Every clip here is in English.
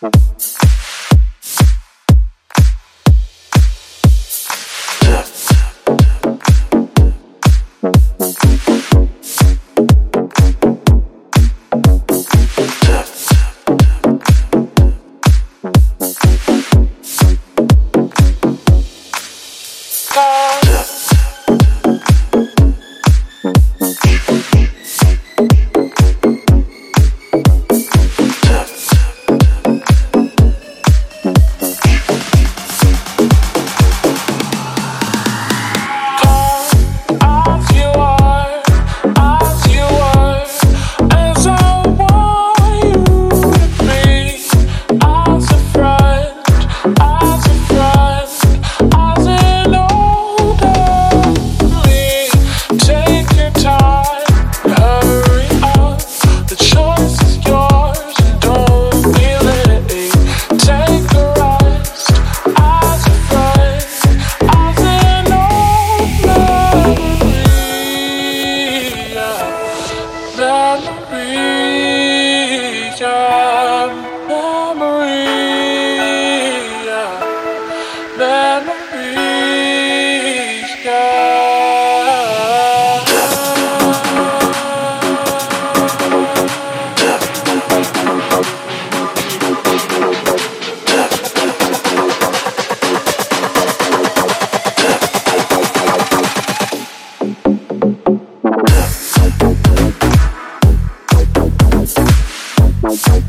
Thank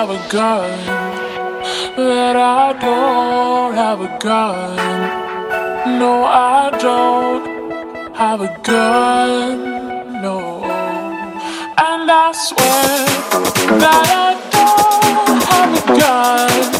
have a gun, that I don't have a gun. No, I don't have a gun, no. And I swear that I don't have a gun.